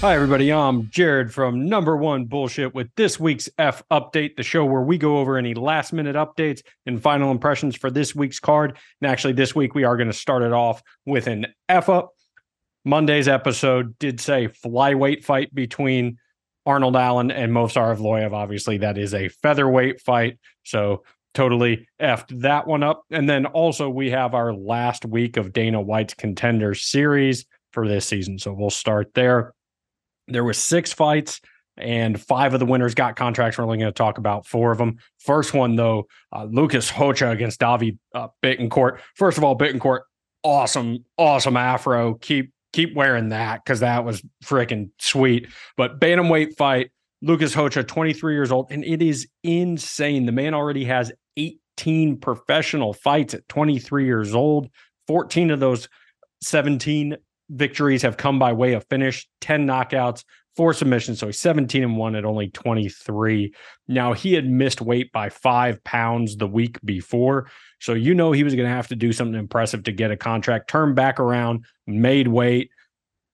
Hi, everybody. I'm Jared from Number One Bullshit with this week's F Update, the show where we go over any last minute updates and final impressions for this week's card. And actually, this week we are going to start it off with an F up. Monday's episode did say flyweight fight between Arnold Allen and Movsar Evloev. Obviously, that is a featherweight fight. So totally effed that one up. And then also, we have our last week of Dana White's contender series for this season. So we'll start there. There were six fights, and five of the winners got contracts. We're only going to talk about four of them. First one, though, uh, Lucas Rocha against Davi uh, Bittencourt. First of all, Bittencourt, awesome, awesome afro. Keep keep wearing that because that was freaking sweet. But bantamweight fight, Lucas Rocha, 23 years old, and it is insane. The man already has 18 professional fights at 23 years old. 14 of those 17 victories have come by way of finish, 10 knockouts, four submissions. So he's 17 and one at only 23. Now he had missed weight by five pounds the week before. So you know he was going to have to do something impressive to get a contract, turn back around, made weight,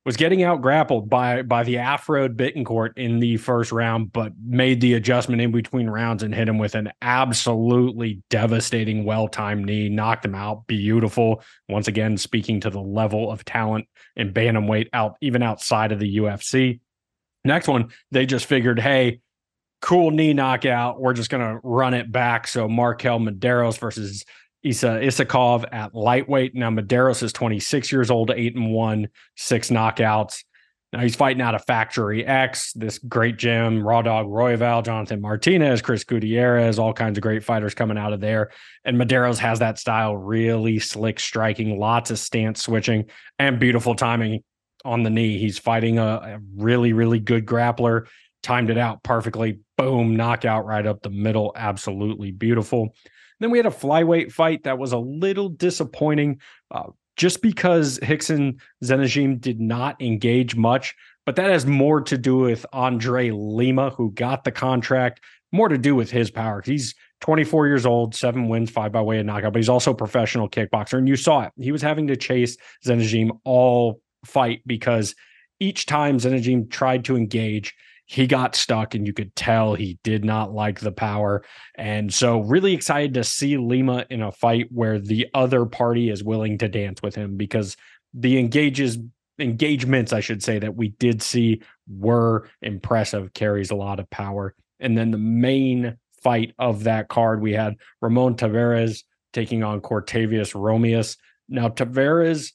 was getting out grappled by by the Afro Bittencourt in the first round, but made the adjustment in between rounds and hit him with an absolutely devastating, well timed knee, knocked him out. Beautiful. Once again, speaking to the level of talent in bantamweight out even outside of the UFC. Next one, they just figured, hey, cool knee knockout. We're just gonna run it back. So Marquel Mederos versus Isa Isakov at lightweight. Now Mederos is 26 years old, eight and one, six knockouts. Now he's fighting out of Factory X, this great gym, Raw Dawg Royval, Jonathan Martinez, Chris Gutierrez, all kinds of great fighters coming out of there. And Mederos has that style, really slick striking, lots of stance switching, and beautiful timing on the knee. He's fighting a, a really, really good grappler, timed it out perfectly. Boom, knockout right up the middle. Absolutely beautiful. Then we had a flyweight fight that was a little disappointing uh, just because Hickson Zhenesheim did not engage much. But that has more to do with Andre Lima, who got the contract, more to do with his power. He's 24 years old, seven wins, five by way of knockout, but he's also a professional kickboxer. And you saw it. He was having to chase Zhenesheim all fight because each time Zhenesheim tried to engage, he got stuck and you could tell he did not like the power. And so, really excited to see Lima in a fight where the other party is willing to dance with him because the engages engagements, I should say, that we did see were impressive, carries a lot of power. And then the main fight of that card, we had Ramon Taveras taking on Cortavius Romeus. Now, Taveras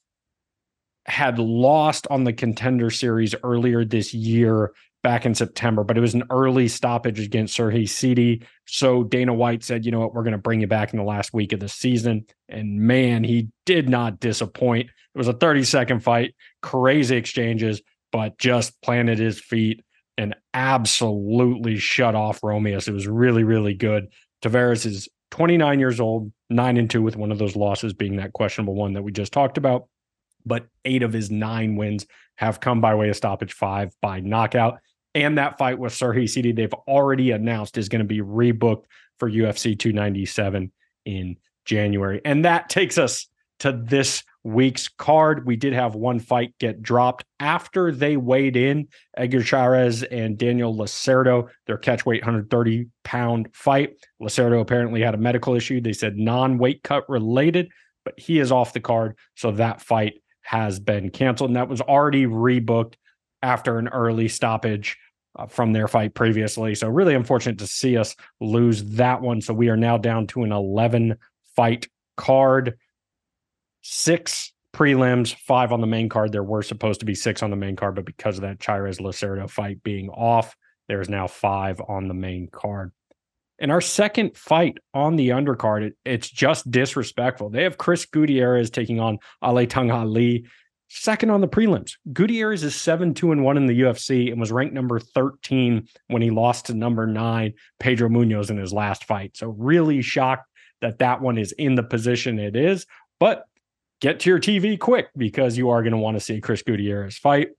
had lost on the contender series earlier this year back in September, but it was an early stoppage against Serhiy Sidey. So Dana White said, you know what, we're going to bring you back in the last week of the season. And man, he did not disappoint. It was a 30 second fight, crazy exchanges, but just planted his feet and absolutely shut off Romeus. It was really, really good. Taveras is 29 years old, nine and two with one of those losses being that questionable one that we just talked about. But eight of his nine wins have come by way of stoppage five by knockout and that fight with Serhiy Sidey, they've already announced is going to be rebooked for UFC 297 in January. And that takes us to this week's card. We did have one fight get dropped after they weighed in Edgar Chairez and Daniel Lacerda, their catchweight 130 pound fight. Lacerda apparently had a medical issue. They said non weight cut related, but he is off the card. So that fight has been canceled. And that was already rebooked after an early stoppage Uh, from their fight previously. So, really unfortunate to see us lose that one. So, we are now down to an 11 fight card, six prelims, five on the main card. There were supposed to be six on the main card, but because of that Chairez Lacerda fight being off, there is now five on the main card. In our second fight on the undercard, it, it's just disrespectful. They have Chris Gutierrez taking on Alatengheili second on the prelims. Gutierrez is 7 2 and 1 in the UFC and was ranked number 13 when he lost to number nine, Pedro Munhoz in his last fight. So, really shocked that that one is in the position it is. But get to your TV quick because you are going to want to see Chris Gutierrez fight.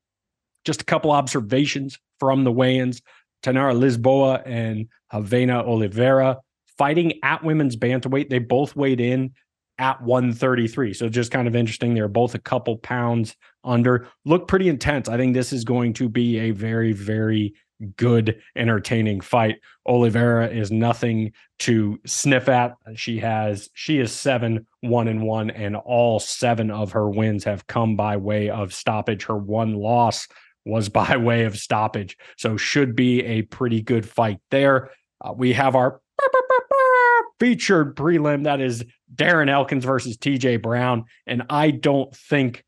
Just a couple observations from the weigh ins Tainara Lisboa and Ravena Oliveira fighting at women's bantamweight. They both weighed in at 133. So just kind of interesting. They're both a couple pounds under. Look pretty intense. I think this is going to be a very, very good, entertaining fight. Oliveira is nothing to sniff at. She has she is seven, one and one, and all seven of her wins have come by way of stoppage. Her one loss was by way of stoppage. So should be a pretty good fight there. Uh, we have our featured prelim that is Darren Elkins versus TJ Brown. And I don't think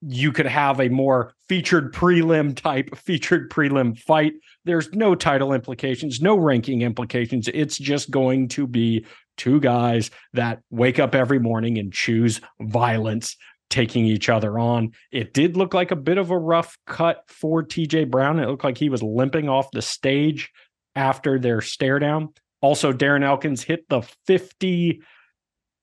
you could have a more featured prelim type featured prelim fight. There's no title implications, no ranking implications. It's just going to be two guys that wake up every morning and choose violence taking each other on. It did look like a bit of a rough cut for TJ Brown. It looked like he was limping off the stage after their stare down. Also, Darren Elkins hit the 50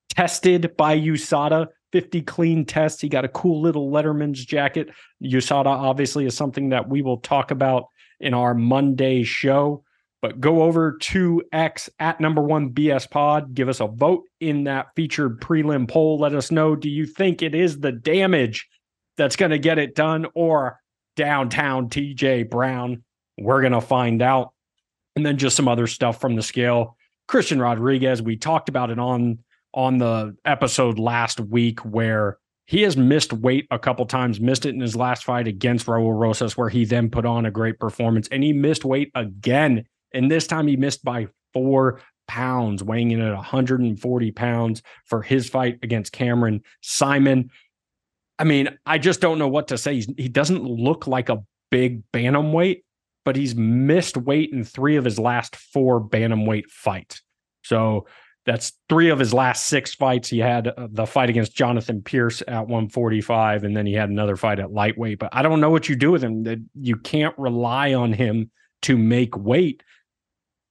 tested by USADA, 50 clean tests. He got a cool little Letterman's jacket. USADA obviously is something that we will talk about in our Monday show. But go over to X at number one BS pod. Give us a vote in that featured prelim poll. Let us know do you think it is the damage that's going to get it done or downtown TJ Brown? We're going to find out. And then just some other stuff from the scale. Christian Rodriguez, we talked about it on on the episode last week where he has missed weight a couple times, missed it in his last fight against Raul Rosas, where he then put on a great performance. And he missed weight again and this time he missed by four pounds, weighing in at 140 pounds for his fight against Cameron Saaiman. I mean, I just don't know what to say. He's, he doesn't look like a big bantamweight, but he's missed weight in three of his last four bantamweight fights. So that's three of his last six fights. He had uh, the fight against Jonathan Pierce at 145, and then he had another fight at lightweight. But I don't know what you do with him. That you can't rely on him to make weight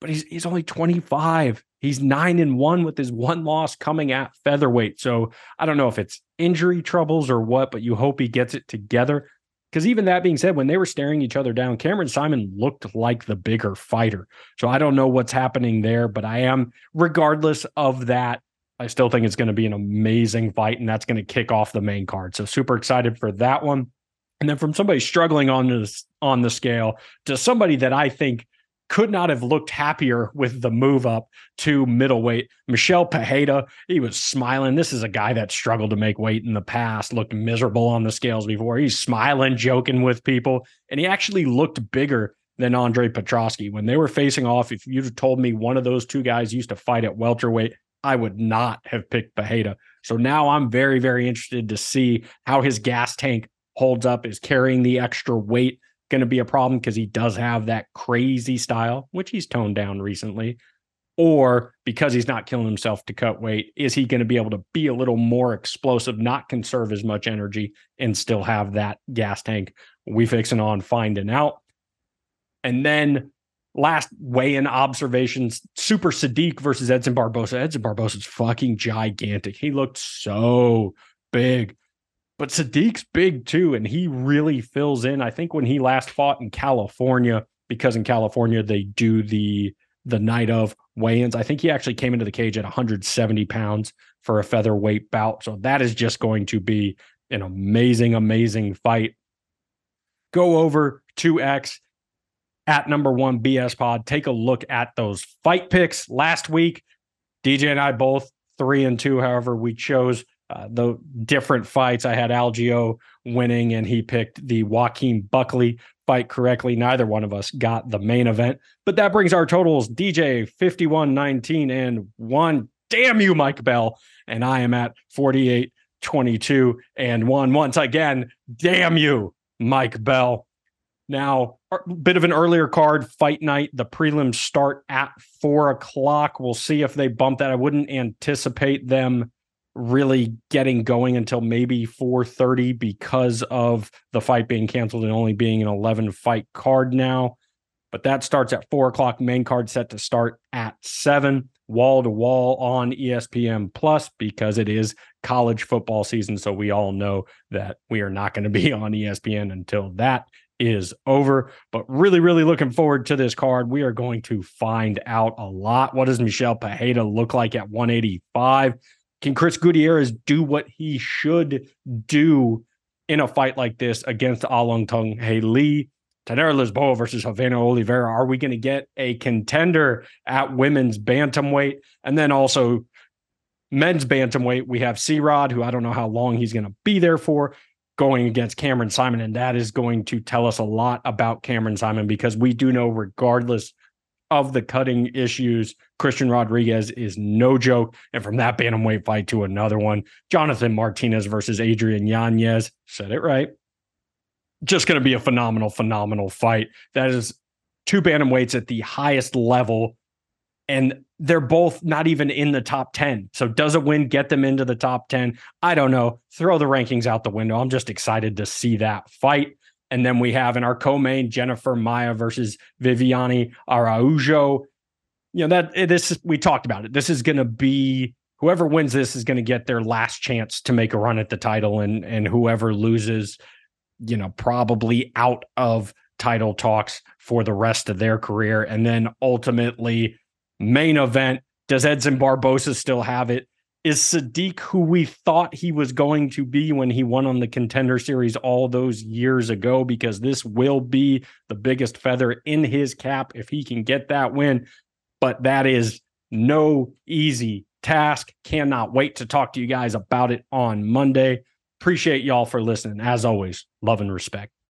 but he's he's only 25. He's nine and one with his one loss coming at featherweight. So I don't know if it's injury troubles or what, but you hope he gets it together. Because even that being said, when they were staring each other down, Cameron Saaiman looked like the bigger fighter. So I don't know what's happening there, but I am, regardless of that, I still think it's going to be an amazing fight, and that's going to kick off the main card. So super excited for that one. And then from somebody struggling on this on the scale to somebody that I think could not have looked happier with the move up to middleweight. Michel Pereira, he was smiling. This is a guy that struggled to make weight in the past, looked miserable on the scales before. He's smiling, joking with people, and he actually looked bigger than Andre Petroski. When they were facing off, if you'd told me one of those two guys used to fight at welterweight, I would not have picked Pereira. So now I'm very, very interested to see how his gas tank holds up, is carrying the extra weight going to be a problem because he does have that crazy style, which he's toned down recently, or because he's not killing himself to cut weight, is he going to be able to be a little more explosive, not conserve as much energy, and still have that gas tank? We fixing on finding out. And then last weigh-in observations: Super Sodiq versus Edson Barboza. Edson Barboza's fucking gigantic. He looked so big. But Sodiq's big too, and he really fills in. I think when he last fought in California, because in California they do the the night of weigh-ins. I think he actually came into the cage at 170 pounds for a featherweight bout. So that is just going to be an amazing, amazing fight. Go over to X at number one BS Pod. Take a look at those fight picks last week. DJ and I both three and two. However, we chose uh, the different fights. I had Algeo winning, and he picked the Joaquin Buckley fight correctly. Neither one of us got the main event, but that brings our totals DJ 51 19 and 1. Damn you, Mike Bell. And I am at 48 22 and 1. Once again, damn you, Mike Bell. Now, a bit of an earlier card, fight night. The prelims start at four o'clock. We'll see if they bump that. I wouldn't anticipate them really getting going until maybe 4:30 because of the fight being canceled and only being an 11 fight card now. But that starts at four o'clock. Main card set to start at seven, wall to wall on ESPN Plus because it is college football season. So we all know that we are not going to be on ESPN until that is over. But really, really looking forward to this card. We are going to find out a lot. What does Michel Pereira look like at 185? Can Chris Gutierrez do what he should do in a fight like this against Alatengheili? Tainara Lisboa versus Ravena Oliveira. Are we going to get a contender at women's bantamweight? And then also men's bantamweight, we have C Rod, who I don't know how long he's going to be there for, going against Cameron Saaiman. And that is going to tell us a lot about Cameron Saaiman because we do know, regardless of the cutting issues, Christian Rodriguez is no joke. And from that bantamweight fight to another one, Jonathan Martinez versus Adrian Yanez, said it right. Just going to be a phenomenal, phenomenal fight. That is two bantamweights at the highest level. And they're both not even in the top 10. So does a win get them into the top 10? I don't know. Throw the rankings out the window. I'm just excited to see that fight. And then we have in our co-main Jennifer Maia versus Viviane Araujo. You know that eh, this we talked about it. This is going to be whoever wins this is going to get their last chance to make a run at the title, and and whoever loses, you know, probably out of title talks for the rest of their career. And then ultimately, main event: Does Edson Barboza still have it? Is Sodiq who we thought he was going to be when he won on the contender series all those years ago? Because this will be the biggest feather in his cap if he can get that win. But that is no easy task. Cannot wait to talk to you guys about it on Monday. Appreciate y'all for listening. As always love and respect